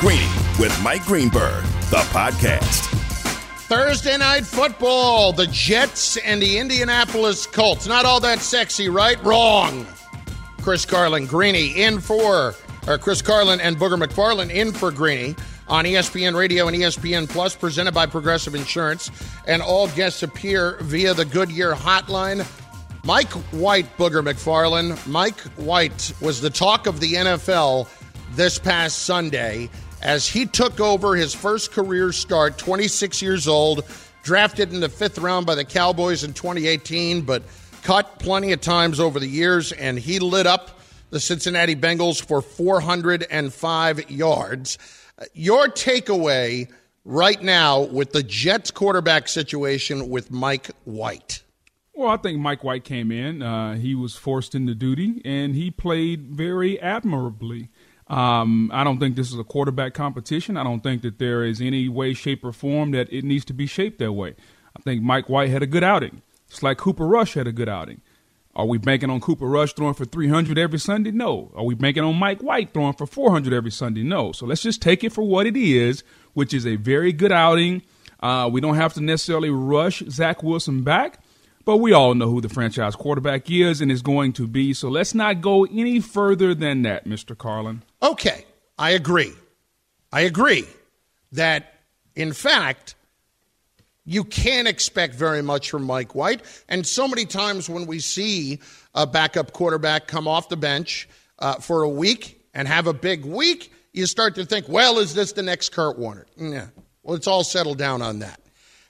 Greeny with Mike Greenberg, the podcast. Thursday night football, the Jets and the Indianapolis Colts. Not all that sexy, right? Wrong. Chris Carlin, Greeny in for, or Chris Carlin and Booger McFarland in for Greeny on ESPN Radio and ESPN Plus, presented by Progressive Insurance. And all guests appear via the Goodyear hotline. Mike White, Booger McFarland. Mike White was the talk of the NFL this past Sunday as he took over his first career start, 26 years old, drafted in the fifth round by the Cowboys in 2018, but cut plenty of times over the years, and he lit up the Cincinnati Bengals for 405 yards. Your takeaway right now with the Jets quarterback situation with Mike White? Well, I think Mike White came in. Uh, he was forced into duty, and he played very admirably. Um, I don't think this is a quarterback competition. I don't think that there is any way, shape, or form that it needs to be shaped that way. I think Mike White had a good outing. It's like Cooper Rush had a good outing. Are we banking on Cooper Rush throwing for 300 every Sunday? No. Are we banking on Mike White throwing for 400 every Sunday? No. So let's just take it for what it is, which is a very good outing. Uh, we don't have to necessarily rush Zach Wilson back, but we all know who the franchise quarterback is and is going to be. So let's not go any further than that, Mr. Carlin. Okay, I agree. I agree that, in fact, you can't expect very much from Mike White. And so many times when we see a backup quarterback come off the bench uh, for a week and have a big week, you start to think, well, is this the next Kurt Warner? Yeah. Well, it's all settled down on that.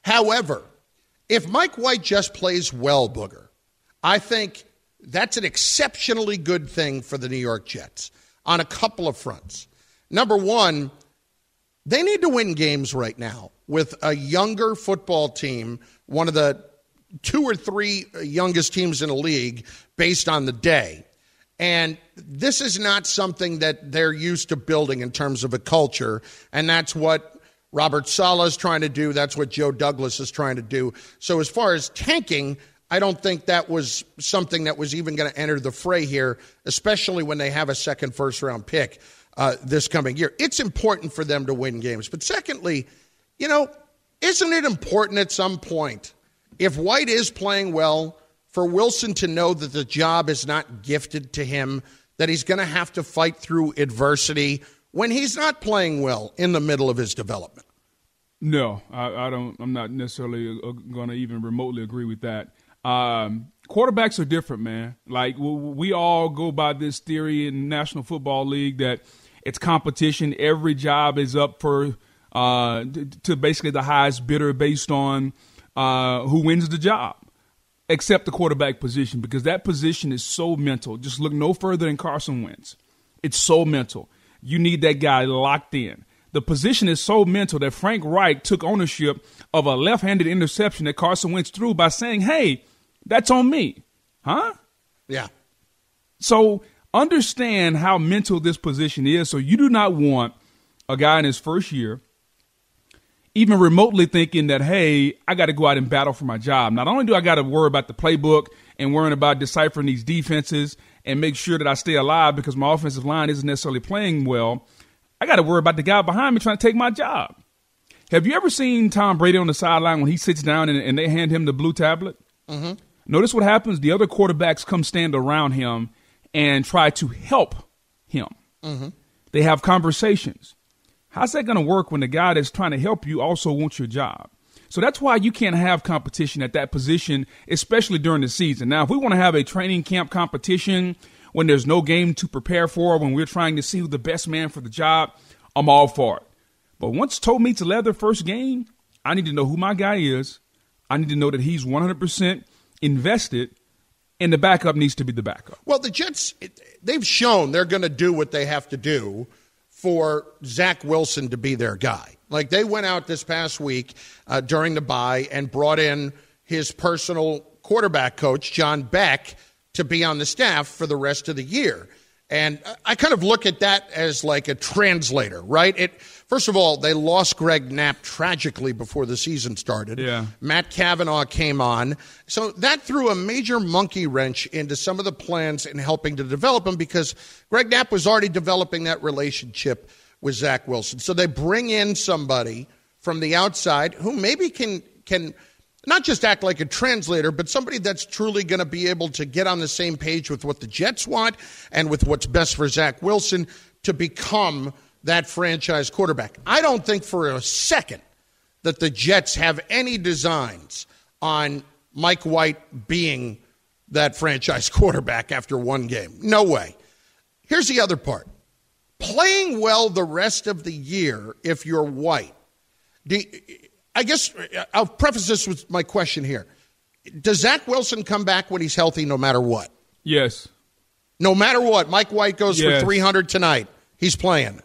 However, if Mike White just plays well, Booger, I think that's an exceptionally good thing for the New York Jets on a couple of fronts. Number one, they need to win games right now with a younger football team, one of the two or three youngest teams in the league based on the day. And this is not something that they're used to building in terms of a culture. And that's what Robert Saleh is trying to do. That's what Joe Douglas is trying to do. So, as far as tanking, I don't think that was something that was even going to enter the fray here, especially when they have a second first round pick uh, this coming year. It's important for them to win games. But secondly, you know, isn't it important at some point, if White is playing well, for Wilson to know that the job is not gifted to him, that he's going to have to fight through adversity when he's not playing well in the middle of his development? No, I, I don't. I'm not necessarily uh, going to even remotely agree with that. Um, quarterbacks are different, man. Like we all go by this theory in National Football League that it's competition. Every job is up for uh, to basically the highest bidder based on uh, who wins the job, except the quarterback position, because that position is so mental. Just look no further than Carson Wentz. It's so mental. You need that guy locked in. The position is so mental that Frank Reich took ownership of a left handed interception that Carson Wentz threw by saying, hey, that's on me. Huh? Yeah. So understand how mental this position is. So you do not want a guy in his first year even remotely thinking that, hey, I got to go out and battle for my job. Not only do I got to worry about the playbook and worrying about deciphering these defenses and make sure that I stay alive because my offensive line isn't necessarily playing well, I got to worry about the guy behind me trying to take my job. Have you ever seen Tom Brady on the sideline when he sits down and, and they hand him the blue tablet? Mm-hmm. Notice what happens. The other quarterbacks come stand around him and try to help him. Mm-hmm. They have conversations. How's that going to work when the guy that's trying to help you also wants your job? So that's why you can't have competition at that position, especially during the season. Now, if we want to have a training camp competition when there's no game to prepare for, when we're trying to see who the best man for the job, I'm all for it. But once toe meets leather first game, I need to know who my guy is. I need to know that he's 100% invested, and the backup needs to be the backup. Well, the Jets, they've shown they're going to do what they have to do for Zach Wilson to be their guy. Like they went out this past week uh, during the bye and brought in his personal quarterback coach, John Beck, to be on the staff for the rest of the year. And I kind of look at that as like a translator, right? It first of all, they lost Greg Knapp tragically before the season started. Yeah. Matt Cavanaugh came on. So that threw a major monkey wrench into some of the plans in helping to develop him because Greg Knapp was already developing that relationship with Zach Wilson. So they bring in somebody from the outside who maybe can can not just act like a translator, but somebody that's truly going to be able to get on the same page with what the Jets want and with what's best for Zach Wilson to become that franchise quarterback. I don't think for a second that the Jets have any designs on Mike White being that franchise quarterback after one game. No way. Here's the other part playing well the rest of the year if you're white. Do, I guess uh, I'll preface this with my question here. Does Zach Wilson come back when he's healthy no matter what? Yes. No matter what, Mike White goes Yes. for 300 tonight. He's playing.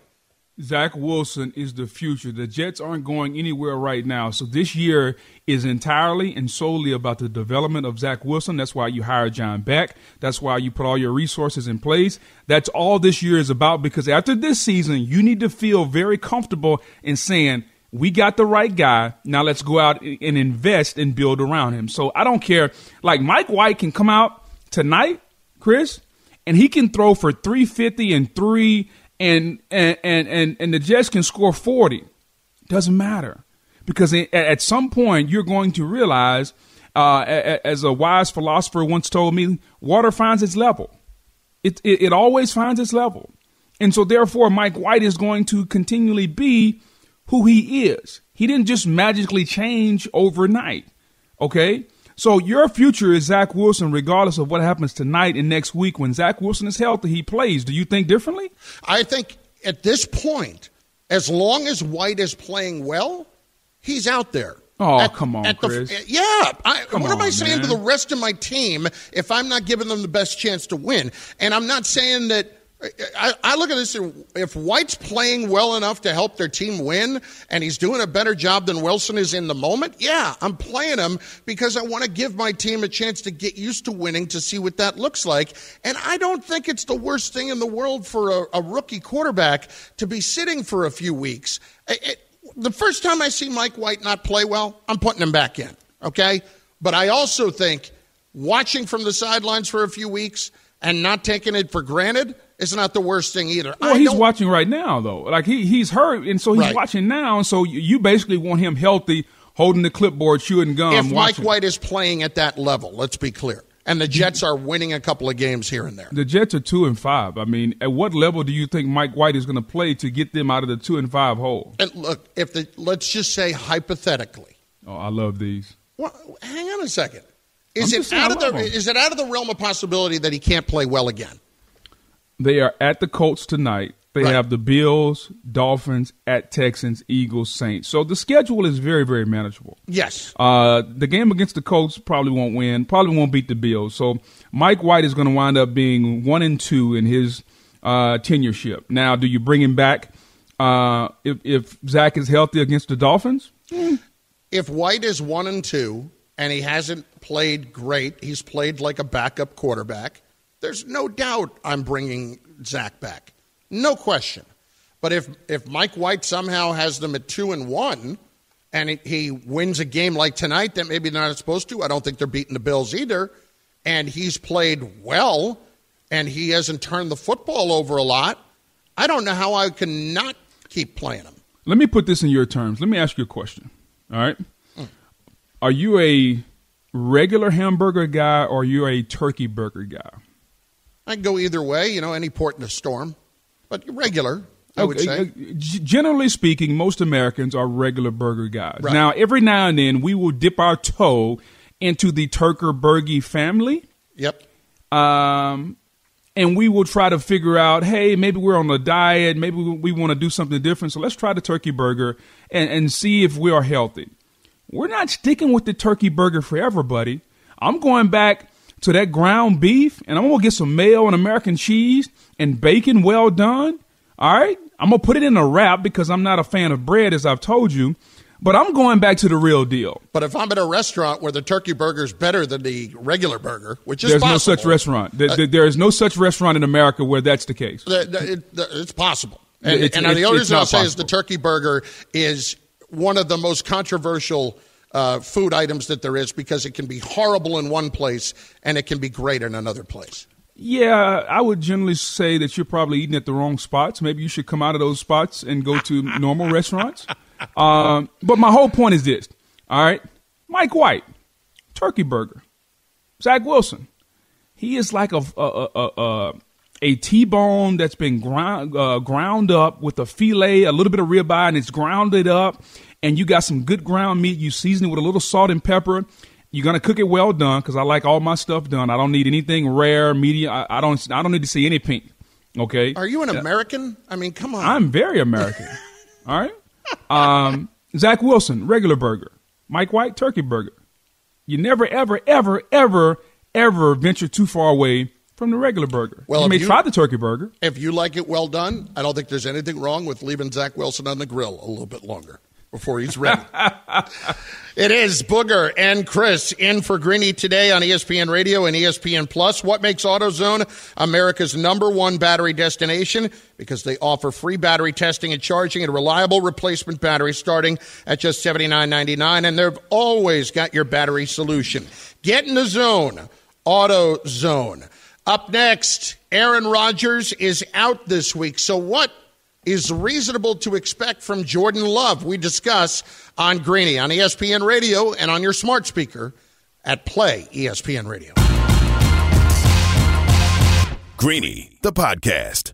Zach Wilson is the future. The Jets aren't going anywhere right now. So this year is entirely and solely about the development of Zach Wilson. That's why you hire John Beck. That's why you put all your resources in place. That's all this year is about because after this season, you need to feel very comfortable in saying, we got the right guy. Now let's go out and invest and build around him. So I don't care. Like Mike White can come out tonight, Chris, and he can throw for 350 and three and and and and, the Jets can score 40. Doesn't matter because at, some point you're going to realize, uh, as a wise philosopher once told me, water finds its level. It, it it always finds its level, and so therefore Mike White is going to continually be who he is. He didn't just magically change overnight. Okay. So your future is Zach Wilson, regardless of what happens tonight and next week. When Zach Wilson is healthy, he plays. Do you think differently? I think at this point, as long as White is playing well, he's out there. Oh, At- come on, at the- Chris. yeah. I, what am I on, saying to the rest of my team if I'm not giving them the best chance to win? And I'm not saying that. I, I look at this. If White's playing well enough to help their team win, and he's doing a better job than Wilson is in the moment, yeah, I'm playing him because I want to give my team a chance to get used to winning to see what that looks like. And I don't think it's the worst thing in the world for a, a rookie quarterback to be sitting for a few weeks. It- it- the first time I see Mike White not play well, I'm putting him back in. Okay, but I also think watching from the sidelines for a few weeks and not taking it for granted is not the worst thing either. Well, I he's don't- watching right now, though. Like he he's hurt, and so he's Right. watching now. And so you, you basically want him healthy, holding the clipboard, chewing gum. if Mike watching. White is playing at that level, let's be clear. And the Jets are winning a couple of games here and there. the Jets are two and five. I mean, at what level do you think Mike White is going to play to get them out of the two and five hole? And look, if the let's just say hypothetically, Oh, I love these. well, hang on a second. Is I'm it out of the him. is it out of the realm of possibility that he can't play well again? They are at the Colts tonight. They Right. have the Bills, Dolphins, at Texans, Eagles, Saints. So the schedule is very, very manageable. Yes. Uh, the game against the Colts probably won't win, probably won't beat the Bills. So Mike White is going to wind up being one and two in his uh, tenureship. Now, do you bring him back uh, if, if Zach is healthy against the Dolphins? if White is one and two and he hasn't played great, he's played like a backup quarterback. There's no doubt I'm bringing Zach back, no question. But if if Mike White somehow has them at two and one, and he, wins a game like tonight that maybe they're not supposed to, I don't think they're beating the Bills either. And he's played well, and he hasn't turned the football over a lot. I don't know how I can not keep playing him. Let me put this in your terms. Let me ask you a question. All right. Are you a regular hamburger guy or are you a turkey burger guy? I can go either way, you know, any port in a storm. But regular, I would say. uh, Generally speaking, most Americans are regular burger guys. Right. Now, every now and then, we will dip our toe into the Turker Burgie family, Yep. um, and we will try to figure out, hey, maybe we're on a diet, maybe we, we want to do something different, so let's try the turkey burger and, and see if we are healthy. We're not sticking with the turkey burger forever, buddy. I'm going back to that ground beef, and I'm gonna get some mayo and American cheese and bacon well done. All right, I'm gonna put it in a wrap because I'm not a fan of bread, as I've told you. But I'm going back to the real deal. But if I'm at a restaurant where the turkey burger is better than the regular burger, which is There's no such restaurant. There- uh, there- there is no such restaurant in America where that's the case. the- it- it's possible. And, It's- and it's- the only reason I'll say is the turkey burger is one of the most controversial uh, food items that there is because it can be horrible in one place and it can be great in another place. Yeah, I would generally say that you're probably eating at the wrong spots. Maybe you should come out of those spots and go to normal restaurants. Um, but my whole point is this. All right, Mike White, turkey burger. Zach Wilson, he is like a a a, a, a T-bone that's been ground uh, ground up with a filet, a little bit of ribeye, and it's grounded up. And you got some good ground meat. You season it with a little salt and pepper. You're gonna cook it well done because I like all my stuff done. I don't need anything rare, medium. I, I don't. I don't need to see any pink. Okay. Are you an American? I mean, come on. I'm very American. all right. Um, Zach Wilson, regular burger. Mike White, turkey burger. You never, ever, ever, ever, ever venture too far away from the regular burger. Well, you may you- try the turkey burger. If you like it well done, I don't think there's anything wrong with leaving Zach Wilson on the grill a little bit longer before he's ready. it is Booger and Chris in for Greeny today on ESPN Radio and ESPN Plus. What makes AutoZone America's number one battery destination? Because they offer free battery testing and charging and reliable replacement batteries starting at just $79.99, and they've always got your battery solution. Get in the zone. AutoZone. Up next, Aaron Rodgers is out this week. So, what is reasonable to expect from Jordan Love? We discuss on Greeny on ESPN Radio and on your smart speaker at Play ESPN Radio. Greeny, the podcast.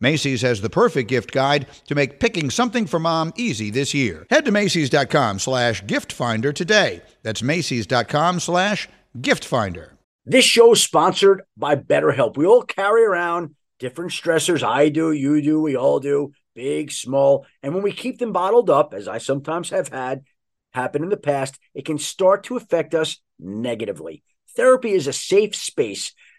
Macy's has the perfect gift guide to make picking something for mom easy this year. Head to Macy's.com slash gift finder today. That's Macy's.com slash gift finder. This show is sponsored by BetterHelp. We all carry around different stressors. I do, you do, we all do, big, small. And when we keep them bottled up, as I sometimes have had happen in the past, it can start to affect us negatively. Therapy is a safe space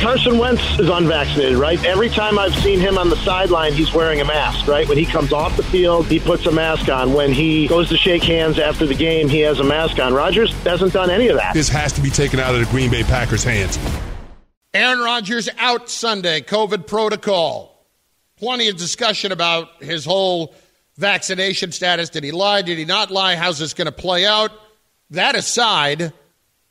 Carson Wentz is unvaccinated, right? Every time I've seen him on the sideline, he's wearing a mask, right? When he comes off the field, he puts a mask on. When he goes to shake hands after the game, he has a mask on. Rodgers hasn't done any of that. This has to be taken out of the Green Bay Packers' hands. Aaron Rodgers out Sunday, COVID protocol. Plenty of discussion about his whole vaccination status. Did he lie? Did he not lie? How's this going to play out? That aside,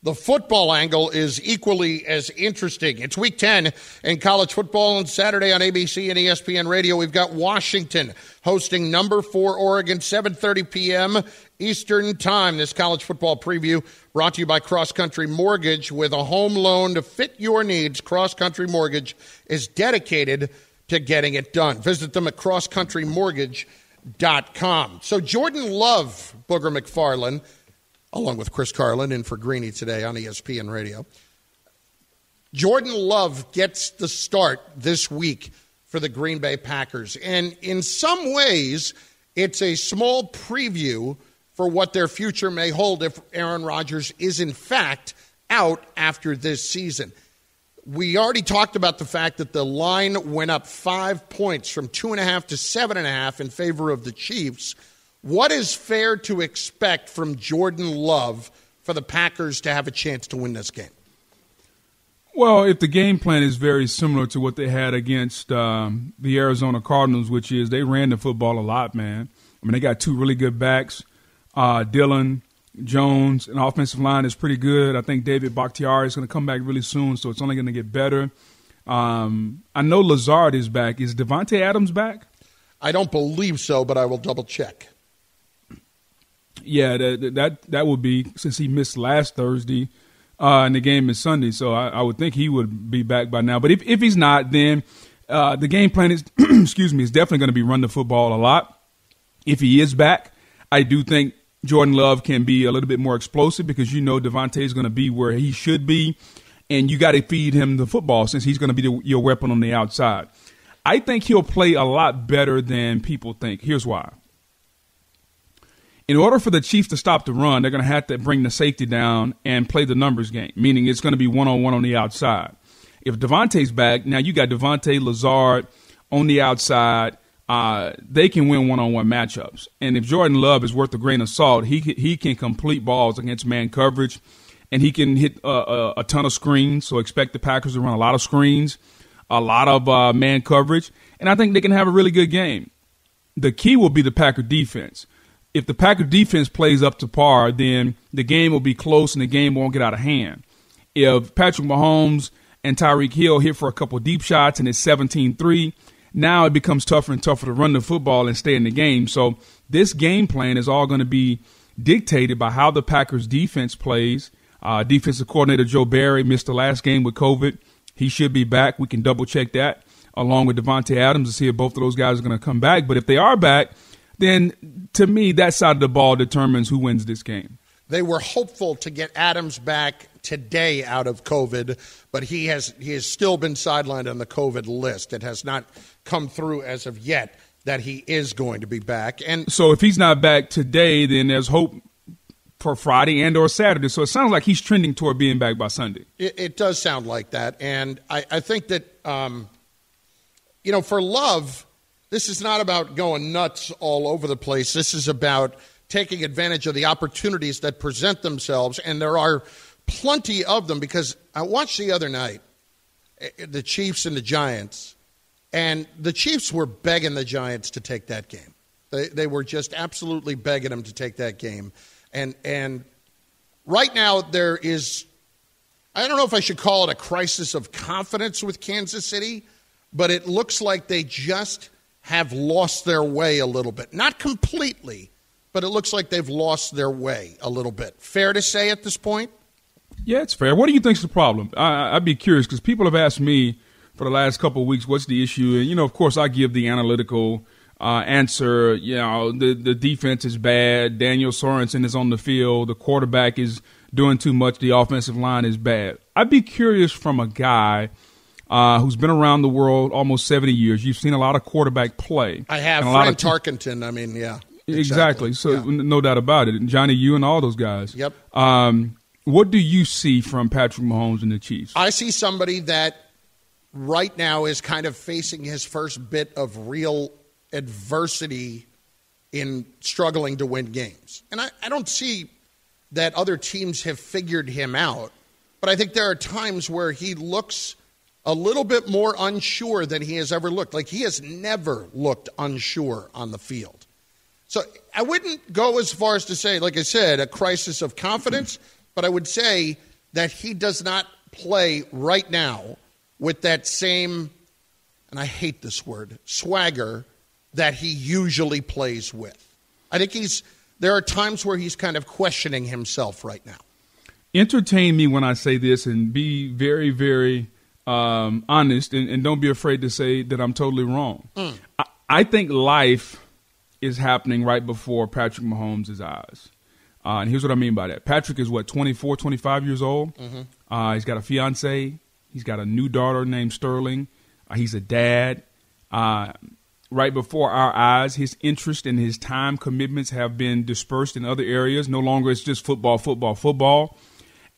the football angle is equally as interesting. It's week 10 in college football on Saturday on ABC and ESPN Radio. We've got Washington hosting number 4 Oregon 7:30 p.m. Eastern Time. This college football preview brought to you by Cross Country Mortgage with a home loan to fit your needs. Cross Country Mortgage is dedicated to getting it done. Visit them at crosscountrymortgage.com. So Jordan Love, Booger McFarland, along with Chris Carlin and for Greeny today on ESPN Radio. Jordan Love gets the start this week for the Green Bay Packers. And in some ways, it's a small preview for what their future may hold if Aaron Rodgers is, in fact, out after this season. We already talked about the fact that the line went up five points from two and a half to seven and a half in favor of the Chiefs. What is fair to expect from Jordan Love for the Packers to have a chance to win this game? Well, if the game plan is very similar to what they had against um, the Arizona Cardinals, which is they ran the football a lot, man. I mean, they got two really good backs, uh, Dillon, Jones, and offensive line is pretty good. I think David Bakhtiari is going to come back really soon, so it's only going to get better. Um, I know Lazard is back. Is Davante Adams back? I don't believe so, but I will double check. Yeah, that that that would be since he missed last Thursday uh, and the game is Sunday, so I, I, would think he would be back by now. But if, if he's not, then uh, the game plan is, excuse me, is definitely going to be run the football a lot. If he is back, I do think Jordan Love can be a little bit more explosive because you know Davante is going to be where he should be, and you got to feed him the football since he's going to be the, your weapon on the outside. I think he'll play a lot better than people think. Here's why in order for the Chiefs to stop the run, they're going to have to bring the safety down and play the numbers game, meaning it's going to be one on one on the outside. If Davante's back, now you got Davante Lazard on the outside. Uh, they can win one on one matchups. And if Jordan Love is worth a grain of salt, he he can complete balls against man coverage, and he can hit a, a, a ton of screens. So expect the Packers to run a lot of screens, a lot of uh, man coverage, and I think they can have a really good game. The key will be the Packer defense if the Packer defense plays up to par, then the game will be close and the game won't get out of hand. If Patrick Mahomes and Tyreek Hill hit for a couple deep shots and it's 17-3, now it becomes tougher and tougher to run the football and stay in the game. So this game plan is all going to be dictated by how the Packers defense plays. Uh, defensive coordinator Joe Barry missed the last game with COVID. He should be back. We can double check that along with Davante Adams to see if both of those guys are going to come back. But if they are back – then to me, that side of the ball determines who wins this game. They were hopeful to get Adams back today out of COVID, but he has he has still been sidelined on the COVID list. It has not come through as of yet that he is going to be back. And so, if he's not back today, then there's hope for Friday and or Saturday. So it sounds like he's trending toward being back by Sunday. It, it does sound like that, and I, I think that um, you know for Love this is not about going nuts all over the place. This is about taking advantage of the opportunities that present themselves, and there are plenty of them because I watched the other night eh, eh, the Chiefs and the Giants, and the Chiefs were begging the Giants to take that game. They, they were just absolutely begging them to take that game. And, and right now, there is, I don't know if I should call it a crisis of confidence with Kansas City, but it looks like they just have lost their way a little bit. Not completely, but it looks like they've lost their way a little bit. Fair to say at this point? Yeah, it's fair. What do you think is the problem? I, would be curious because people have asked me for the last couple of weeks, what's the issue? And, you know, of course, I give the analytical uh, answer. You know, the, the defense is bad. Daniel Sorensen is on the field. The quarterback is doing too much. The offensive line is bad. I'd be curious from a guy – uh, who's been around the world almost 70 years. You've seen a lot of quarterback play. I have. And a lot of Tarkenton, I mean, yeah. Exactly. exactly. So, yeah. no doubt about it. And Johnny U and all those guys. Yep. Um, what do you see from Patrick Mahomes and the Chiefs? I see somebody that right now is kind of facing his first bit of real adversity in struggling to win games. And I, I don't see that other teams have figured him out, but I think there are times where he looks – a little bit more unsure than he has ever looked. Like he has never looked unsure on the field. So I wouldn't go as far as to say, like I said, a crisis of confidence, but I would say that he does not play right now with that same, and I hate this word, swagger that he usually plays with. I think he's, there are times where he's kind of questioning himself right now. Entertain me when I say this and be very, very um, honest and, and, don't be afraid to say that I'm totally wrong. Mm. I, I, think life is happening right before Patrick Mahomes' eyes. Uh, and here's what I mean by that. Patrick is what, 24, 25 years old? Mm-hmm. Uh, he's got a fiance. He's got a new daughter named Sterling. Uh, he's a dad. Uh, right before our eyes, his interest and his time commitments have been dispersed in other areas. No longer it's just football, football, football.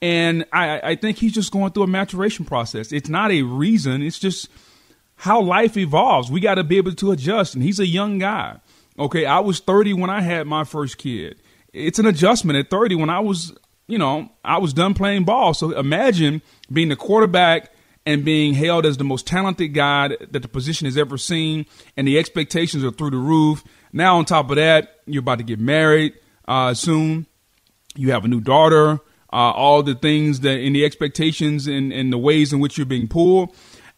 And I, I think he's just going through a maturation process. It's not a reason, it's just how life evolves. We got to be able to adjust. And he's a young guy. Okay, I was 30 when I had my first kid. It's an adjustment at 30 when I was, you know, I was done playing ball. So imagine being the quarterback and being hailed as the most talented guy that the position has ever seen, and the expectations are through the roof. Now, on top of that, you're about to get married uh, soon. You have a new daughter. Uh, all the things that in the expectations and, and the ways in which you're being pulled.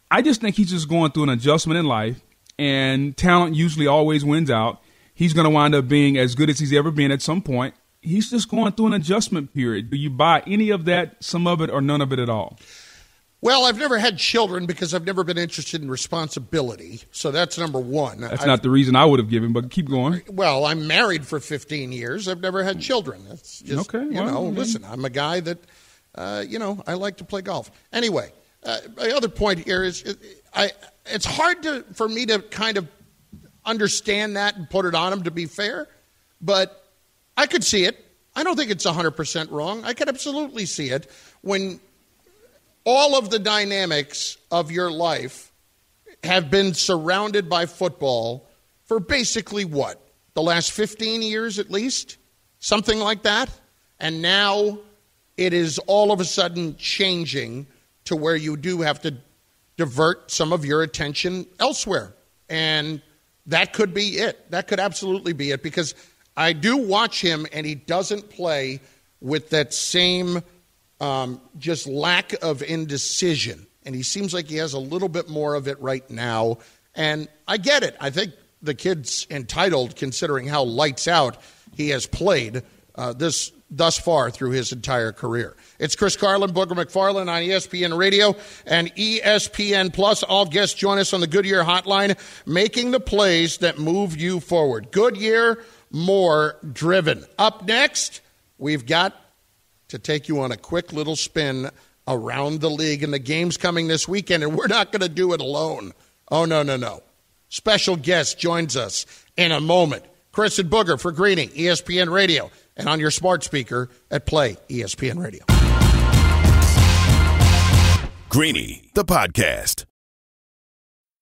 I just think he's just going through an adjustment in life, and talent usually always wins out. He's going to wind up being as good as he's ever been at some point. He's just going through an adjustment period. Do you buy any of that, some of it, or none of it at all? Well, I've never had children because I've never been interested in responsibility. So that's number one. That's I've, not the reason I would have given, but keep going. Well, I'm married for 15 years. I've never had children. That's just, okay. You well, know, I mean. listen, I'm a guy that, uh, you know, I like to play golf. Anyway, uh, my other point here is, I. It's hard to for me to kind of understand that and put it on him. To be fair, but I could see it. I don't think it's 100 percent wrong. I could absolutely see it when all of the dynamics of your life have been surrounded by football for basically what? The last 15 years at least? Something like that? And now it is all of a sudden changing to where you do have to divert some of your attention elsewhere. And that could be it. That could absolutely be it because I do watch him and he doesn't play with that same um, just lack of indecision. And he seems like he has a little bit more of it right now. And I get it. I think the kid's entitled considering how lights out he has played uh, this thus far through his entire career. It's Chris Carlin, Booger McFarland on ESPN Radio and ESPN Plus. All guests join us on the Goodyear Hotline, making the plays that move you forward. Goodyear, more driven. Up next, we've got to take you on a quick little spin around the league and the games coming this weekend, and we're not going to do it alone. Oh, no, no, no. Special guest joins us in a moment. Chris and Booger for Greeny, ESPN Radio, and on your smart speaker at Play ESPN Radio. Greeny, the podcast.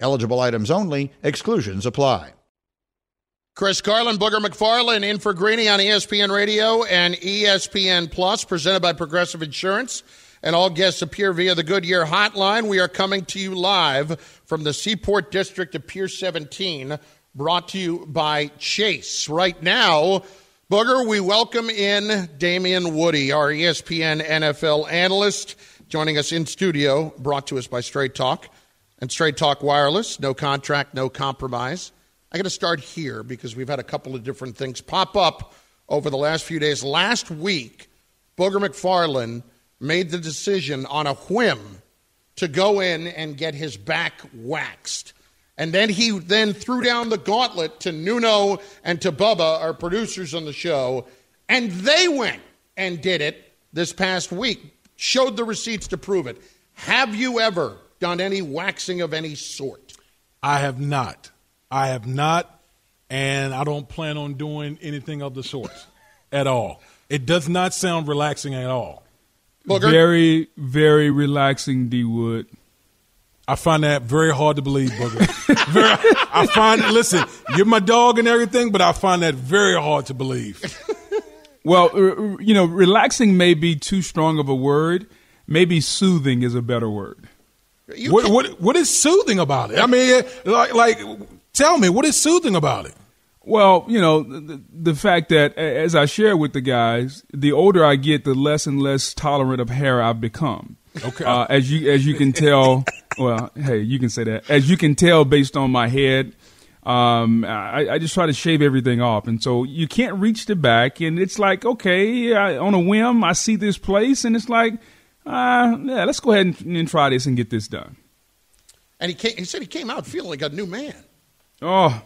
Eligible items only, exclusions apply. Chris Carlin, Booger McFarland in for Greeny on ESPN Radio and ESPN Plus, presented by Progressive Insurance. And all guests appear via the Goodyear Hotline. We are coming to you live from the Seaport District of Pier 17, brought to you by Chase. Right now, Booger, we welcome in Damien Woody, our ESPN NFL analyst, joining us in studio, brought to us by Straight Talk and Straight Talk Wireless. No contract, no compromise. I got to start here because we've had a couple of different things pop up over the last few days. Last week, Booger McFarland made the decision on a whim to go in and get his back waxed. And then he then threw down the gauntlet to Nuno and to Bubba, our producers on the show, and they went and did it this past week. Showed the receipts to prove it. Have you ever done any waxing of any sort? I have not. I have not, and I don't plan on doing anything of the sort at all. It does not sound relaxing at all. Booger? Very, very relaxing, D Wood. I find that very hard to believe, Booger. very, I find, listen, you're my dog and everything, but I find that very hard to believe. Well, you know, relaxing may be too strong of a word. Maybe soothing is a better word. You What, what, what is soothing about it? I mean, like, like, tell me, what is soothing about it? Well, you know, the, the fact that, as I share with the guys, the older I get, the less and less tolerant of hair I've become. Okay. Uh, as you as you can tell, well, hey, you can say that. As you can tell, based on my head, um, I, I just try to shave everything off, and so you can't reach the back. And it's like, okay, I, on a whim, I see this place, and it's like, uh, yeah, let's go ahead and, and try this and get this done. And he came, he said he came out feeling like a new man. Oh,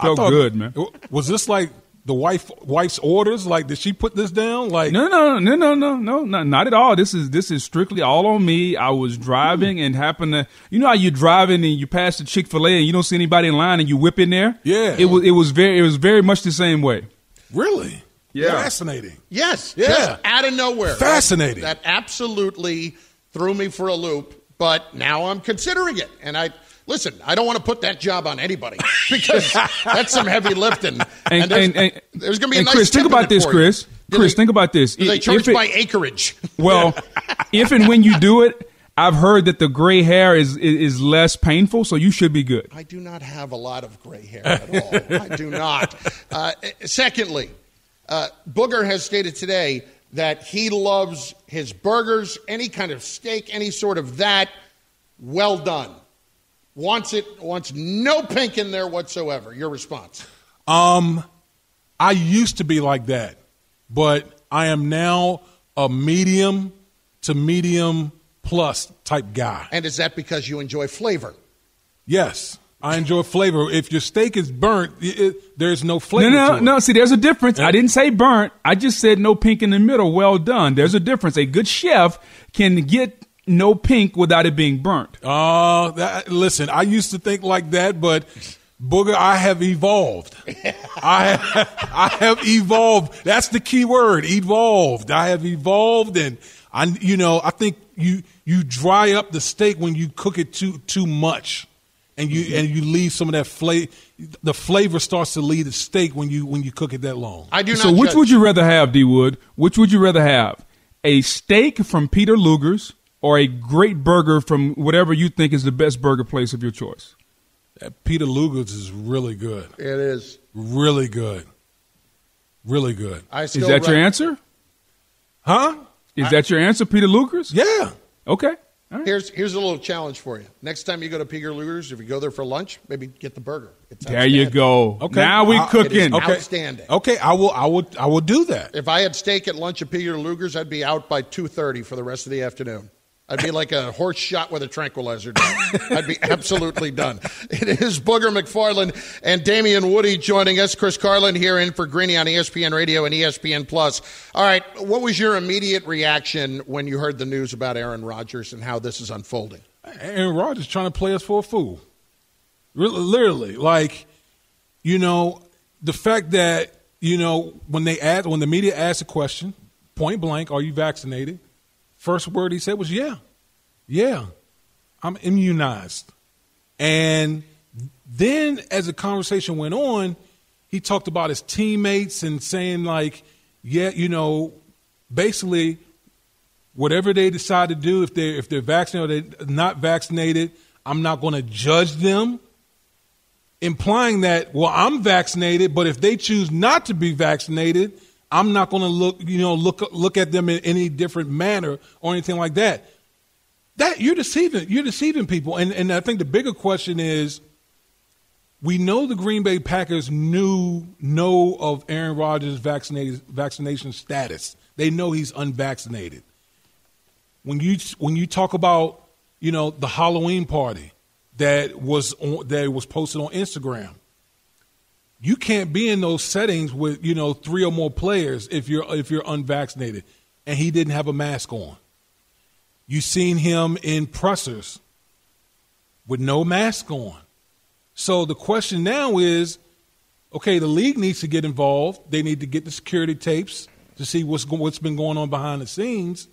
felt thought- good, man. Was this like the wife wife's orders? Like, did she put this down? Like, No, no, no, no, no, no, not, not at all. This is this is strictly all on me. I was driving and happened to, you know how you're driving and you pass the Chick Fil A and you don't see anybody in line and you whip in there. Yeah. it was it was very it was very much the same way. really? Yeah. Fascinating. Yes, Yeah. just out of nowhere. Fascinating. That, that absolutely threw me for a loop, but now I'm considering it. And I listen, I don't want to put that job on anybody because that's some heavy lifting. And, there's, and, and, there's going to be a nice Chris, think about this. Chris. Do Chris, they- think about this. They charge it- by acreage? Well, if and when you do it, I've heard that the gray hair is, is is less painful, so you should be good. I do not have a lot of gray hair at all. I do not. Uh, secondly, uh, Booger has stated today that he loves his burgers, any kind of steak, any sort of that, well done. Wants it, wants no pink in there whatsoever. Your response? Um, I used to be like that, but I am now a medium to medium plus type guy. And is that because you enjoy flavor? Yes, I enjoy flavor. If your steak is burnt, it, it- there's no flavor. No, no, no. See, there's a difference. I didn't say burnt. I just said no pink in the middle. Well done. There's a difference. A good chef can get no pink without it being burnt. Uh, listen, I used to think like that, but Booger, I have evolved. I I have evolved. That's the key word, evolved. I have evolved, and I, you know, I think you you dry up the steak when you cook it too too much, and you mm-hmm. and you leave some of that flavor. The flavor starts to leave the steak when you when you cook it that long. I do not. So, which judge. would you rather have, D Wood? Which would you rather have? A steak from Peter Luger's or a great burger from whatever you think is the best burger place of your choice? That Peter Luger's is really good, It is. really good, really good. I Is still that your answer? Huh? Is that your answer, Peter Luger's? Yeah. Okay. All right. Here's here's a little challenge for you. Next time you go to Peter Luger's, if you go there for lunch, maybe get the burger. It's There you go. Okay. Now we Uh, cooking. Okay. Okay. Outstanding. Okay, I will. I will I will do that. If I had steak at lunch at Peter Luger's, I'd be out by two thirty for the rest of the afternoon. I'd be like a horse shot with a tranquilizer. Done. I'd be absolutely done. It is Booger McFarland and Damien Woody joining us. Chris Carlin here in for Greeny on ESPN Radio and ESPN Plus. All right, what was your immediate reaction when you heard the news about Aaron Rodgers and how this is unfolding? Aaron Rodgers trying to play us for a fool. Literally, like you know, the fact that you know when they asked, when the media asked a question, point blank, "Are you vaccinated?" First word he said was, "Yeah, yeah, I'm immunized." And then, as the conversation went on, he talked about his teammates and saying, like, "Yeah, you know, basically." whatever they decide to do, if they're, if they're vaccinated or they're not vaccinated, I'm not going to judge them. Implying that, well, I'm vaccinated, but if they choose not to be vaccinated, I'm not going to look, you know, look look at them in any different manner or anything like that. That you're deceiving, you're deceiving people, and and I think the bigger question is, we know the Green Bay Packers knew know of Aaron Rodgers' vaccination status. They know he's unvaccinated when you when you talk about you know the Halloween party that was on, that was posted on Instagram, you can't be in those settings with you know three or more players if you're if you're unvaccinated, and he didn't have a mask on. You seen him in pressers with no mask on. So the question now is, okay, the league needs to get involved. They need to get the security tapes to see what's what's been going on behind the scenes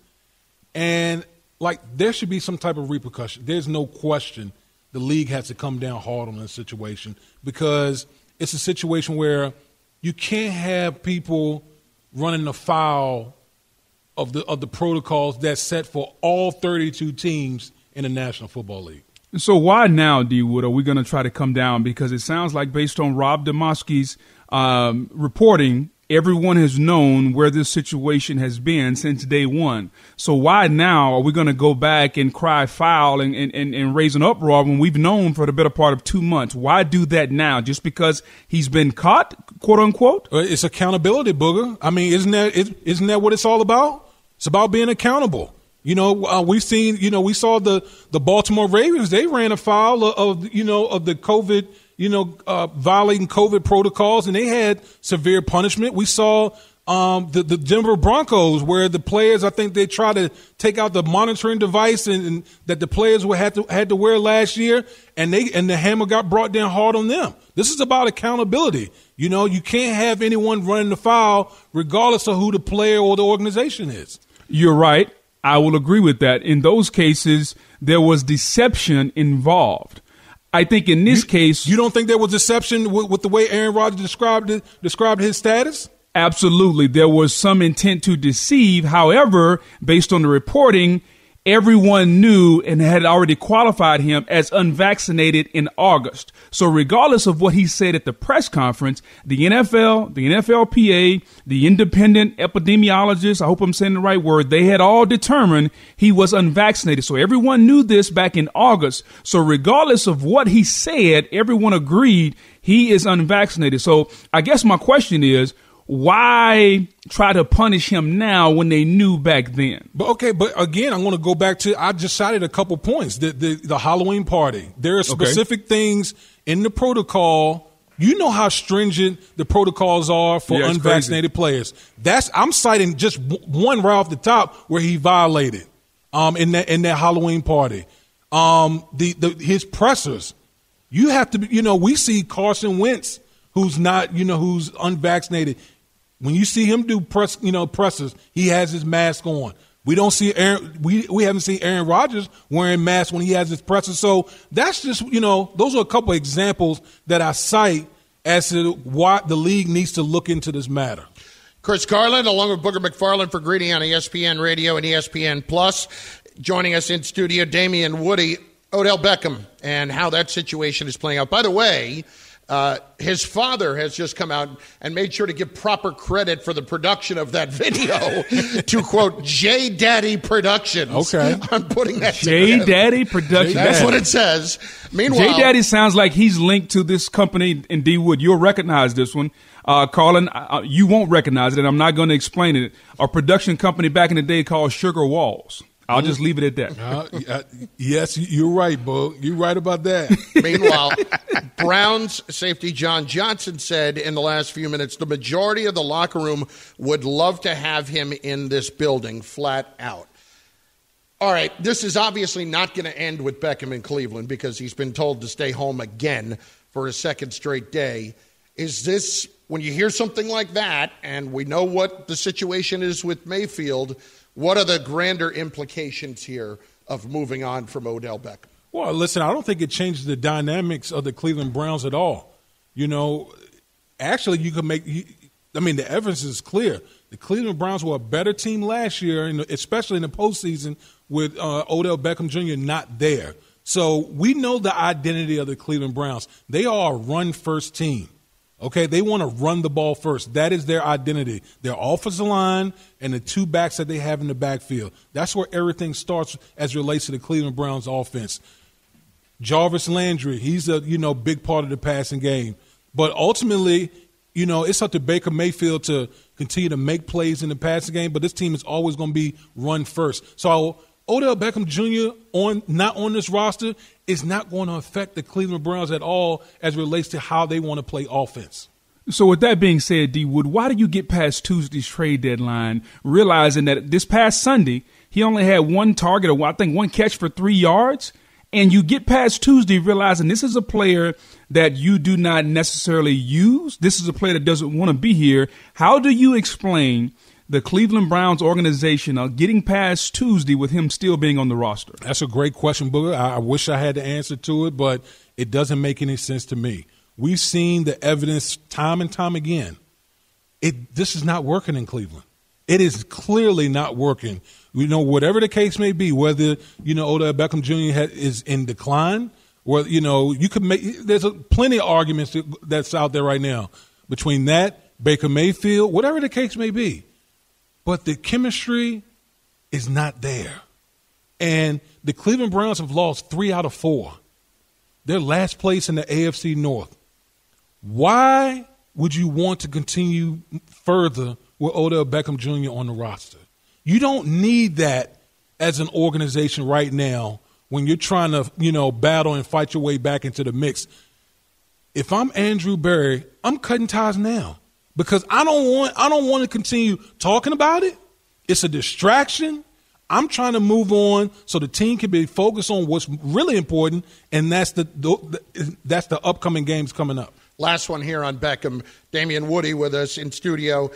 and like there should be some type of repercussion. There's no question the league has to come down hard on this situation because it's a situation where you can't have people running afoul of the of the protocols that's set for all 32 teams in the National Football League. So why now, D Wood, are we going to try to come down? Because it sounds like, based on Rob Demovsky's um, reporting, Everyone has known where this situation has been since day one. So why now are we going to go back and cry foul and, and, and, and, raise an uproar when we've known for the better part of two months? Why do that now? Just because he's been caught, quote unquote? Uh, it's accountability, booger. I mean, isn't that isn't that what it's all about? It's about being accountable. You know, uh, we've seen. You know, we saw the the Baltimore Ravens. They ran afoul of, of you know of the COVID you know, uh, violating COVID protocols, and they had severe punishment. We saw um, the, the Denver Broncos, where the players, I think they tried to take out the monitoring device and, and, that the players were had to had to wear last year, and they and the hammer got brought down hard on them. This is about accountability. You know, you can't have anyone running the foul regardless of who the player or the organization is. You're right. I will agree with that. In those cases, there was deception involved. I think in this you, case, you don't think there was deception with, with the way Aaron Rodgers described it, described his status. Absolutely, there was some intent to deceive. However, based on the reporting, everyone knew and had already qualified him as unvaccinated in August. So, regardless of what he said at the press conference, the NFL, the NFLPA, the independent epidemiologists, I hope I'm saying the right word, they had all determined he was unvaccinated. So, everyone knew this back in August. So, regardless of what he said, everyone agreed he is unvaccinated. So, I guess my question is, why try to punish him now when they knew back then? But okay, but again, I'm going to go back to I just cited a couple points. The the, the Halloween party. There are specific okay. things in the protocol. You know how stringent the protocols are for yeah, unvaccinated crazy. players. That's I'm citing just one right off the top where he violated um, in that in that Halloween party. Um, the, the his pressers. You have to, you know, we see Carson Wentz, who's not, you know, who's unvaccinated. When you see him do press, you know, presses, he has his mask on. We don't see Aaron. We we haven't seen Aaron Rodgers wearing masks when he has his presses. So that's just you know those are a couple examples that I cite as to why the league needs to look into this matter. Chris Carlin, along with Booger McFarland for Greeny on ESPN Radio and ESPN Plus, joining us in studio, Damien Woody, Odell Beckham, and how that situation is playing out. By the way. Uh, his father has just come out and made sure to give proper credit for the production of that video to quote J Daddy Productions. Okay, I'm putting that J Daddy Productions. That's what it says. Meanwhile, J Daddy sounds like he's linked to this company in D Wood. You'll recognize this one. Uh, Carlin, uh, you won't recognize it. and I'm not going to explain it. A production company back in the day called Sugar Walls. I'll just leave it at that. Uh, uh, yes, you're right, Bo. You're right about that. Meanwhile, Browns safety John Johnson said in the last few minutes the majority of the locker room would love to have him in this building, flat out. All right, this is obviously not going to end with Beckham in Cleveland because he's been told to stay home again for a second straight day. Is this, when you hear something like that, and we know what the situation is with Mayfield, what are the grander implications here of moving on from Odell Beckham? Well, listen, I don't think it changes the dynamics of the Cleveland Browns at all. You know, actually, you could make. I mean, the evidence is clear. The Cleveland Browns were a better team last year, especially in the postseason with uh, Odell Beckham Jr. not there. So we know the identity of the Cleveland Browns. They are a run first team. Okay, they want to run the ball first. That is their identity. Their offensive line and the two backs that they have in the backfield. That's where everything starts as relates to the Cleveland Browns offense. Jarvis Landry, he's a you know big part of the passing game. But ultimately, you know, it's up to Baker Mayfield to continue to make plays in the passing game, but this team is always going to be run first. So Odell Beckham Jr. on not on this roster is not going to affect the Cleveland Browns at all as relates to how they want to play offense. So, with that being said, D Wood, why do you get past Tuesday's trade deadline, realizing that this past Sunday he only had one target, or I think one catch for three yards, and you get past Tuesday realizing this is a player that you do not necessarily use. This is a player that doesn't want to be here. How do you explain? The Cleveland Browns organization are getting past Tuesday with him still being on the roster? That's a great question, Booger. I, wish I had the answer to it, but it doesn't make any sense to me. We've seen the evidence time and time again. It this is not working in Cleveland. It is clearly not working. You know, whatever the case may be, whether you know Odell Beckham Jr. is in decline, or you know, you could make. There's a, plenty of arguments that's out there right now between that Baker Mayfield, whatever the case may be. But the chemistry is not there. And the Cleveland Browns have lost three out of four. They're last place in the AFC North. Why would you want to continue further with Odell Beckham Jr. on the roster? You don't need that as an organization right now when you're trying to, you know, battle and fight your way back into the mix. If I'm Andrew Berry, I'm cutting ties now because I don't want I don't want to continue talking about it. It's a distraction. I'm trying to move on so the team can be focused on what's really important, and that's the, the that's the upcoming games coming up. Last one here on Beckham. Damien Woody with us in studio.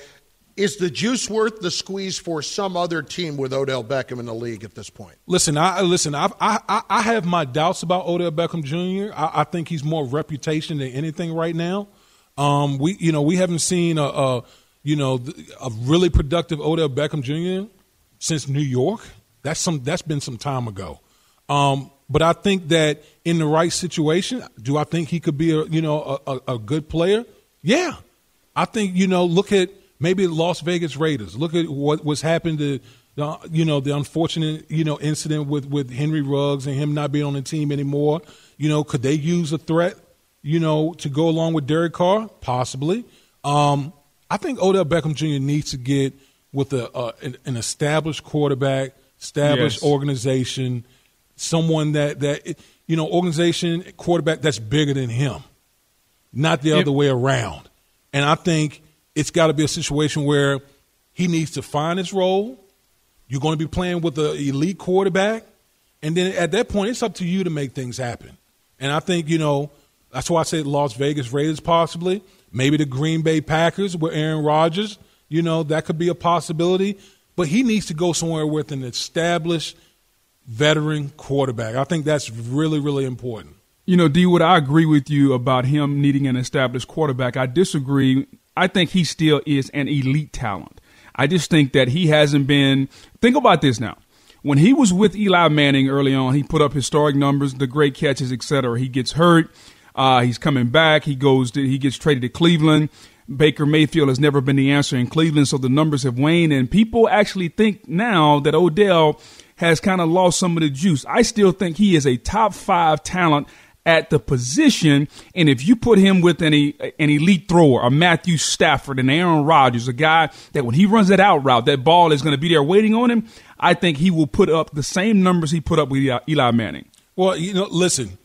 Is the juice worth the squeeze for some other team with Odell Beckham in the league at this point? Listen, I listen. i I I have my doubts about Odell Beckham Jr. I, I think he's more reputation than anything right now. Um, we you know we haven't seen a, a you know a really productive Odell Beckham Jr. since New York. That's some that's been some time ago. Um, but I think that in the right situation, do I think he could be a you know a, a, a good player? Yeah, I think you know look at maybe the Las Vegas Raiders. Look at what was happened to uh, you know the unfortunate you know incident with with Henry Ruggs and him not being on the team anymore. You know, could they use a threat? You know, to go along with Derek Carr, possibly. Um, I think Odell Beckham Jr. needs to get with a uh, an, an, established quarterback, established yes. organization, someone that that you know organization quarterback that's bigger than him, not the other way around. And I think it's got to be a situation where he needs to find his role. You're going to be playing with an elite quarterback. And then at that point, it's up to you to make things happen. And I think, you know, that's why I said Las Vegas Raiders possibly. Maybe the Green Bay Packers with Aaron Rodgers. You know, that could be a possibility. But he needs to go somewhere with an established veteran quarterback. I think that's really, really important. You know, D Wood, I agree with you about him needing an established quarterback. I disagree I think he still is an elite talent. I just think that he hasn't been. Think about this now. When he was with Eli Manning early on, he put up historic numbers, the great catches, etc. He gets hurt. Uh, he's coming back. He goes. To, he gets traded to Cleveland. Baker Mayfield has never been the answer in Cleveland, so the numbers have waned. And people actually think now that Odell has kind of lost some of the juice. I still think he is a top five talent at the position. And if you put him with an, an elite thrower, a Matthew Stafford and Aaron Rodgers, a guy that when he runs that out route, that ball is going to be there waiting on him, I think he will put up the same numbers he put up with Eli Manning. Well, you know, listen,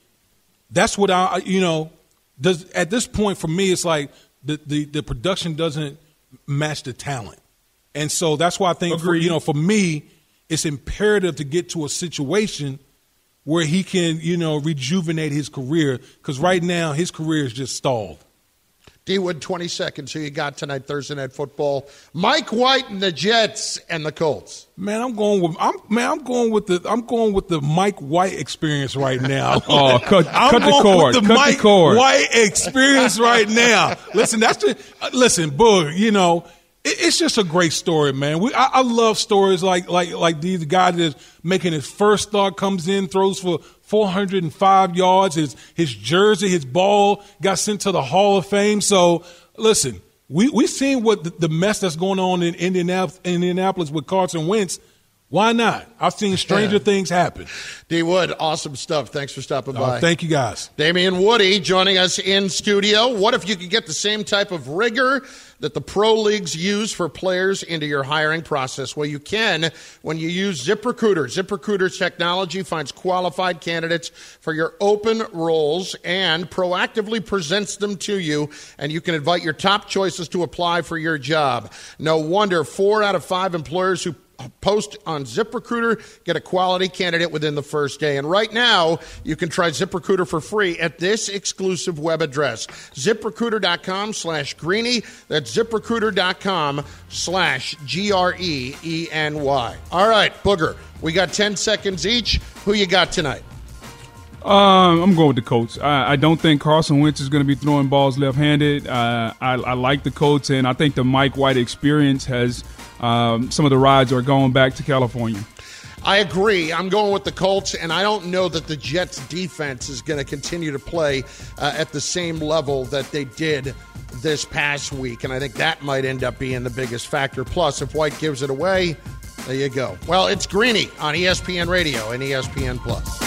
that's what I, you know, does at this point for me, it's like the, the, the production doesn't match the talent. And so that's why I think, for, you know, for me, it's imperative to get to a situation where he can, you know, rejuvenate his career because right now his career is just stalled. D Wood, 20 seconds. Who you got tonight, Thursday Night Football? Mike White and the Jets and the Colts. Man, I'm going with I'm man, I'm going with the I'm going with the Mike White experience right now. oh, cut, I'm cut the cord. the cut Mike the cord. White experience right now. listen, that's the listen, Boog, you know, it's just a great story, man. We, I, I, love stories like like like these guy that's making his first start, comes in, throws for 405 yards. His his jersey, his ball got sent to the Hall of Fame. So listen, we we seen what the, the mess that's going on in Indianapolis, Indianapolis with Carson Wentz. Why not? I've seen stranger things happen. D Wood, awesome stuff. Thanks for stopping uh, by. Thank you, guys. Damien Woody joining us in studio. What if you could get the same type of rigor that the pro leagues use for players into your hiring process? Well, you can when you use ZipRecruiter. ZipRecruiter's technology finds qualified candidates for your open roles and proactively presents them to you, and you can invite your top choices to apply for your job. No wonder four out of five employers who post on ZipRecruiter, get a quality candidate within the first day. And right now, you can try ZipRecruiter for free at this exclusive web address, ziprecruiter.com slash greeny. That's ziprecruiter.com slash G R E E N Y. All right, Booger, we got 10 seconds each. Who you got tonight? Um, I'm going with the Colts. I, I, don't think Carson Wentz is going to be throwing balls left-handed. Uh, I, I like the Colts, and I think the Mike White experience has – um, some of the rides are going back to California. I agree. I'm going with the Colts, and I don't know that the Jets' defense is going to continue to play uh, at the same level that they did this past week. And I think that might end up being the biggest factor. Plus, if White gives it away, there you go. Well, it's Greeny on ESPN Radio and ESPN Plus.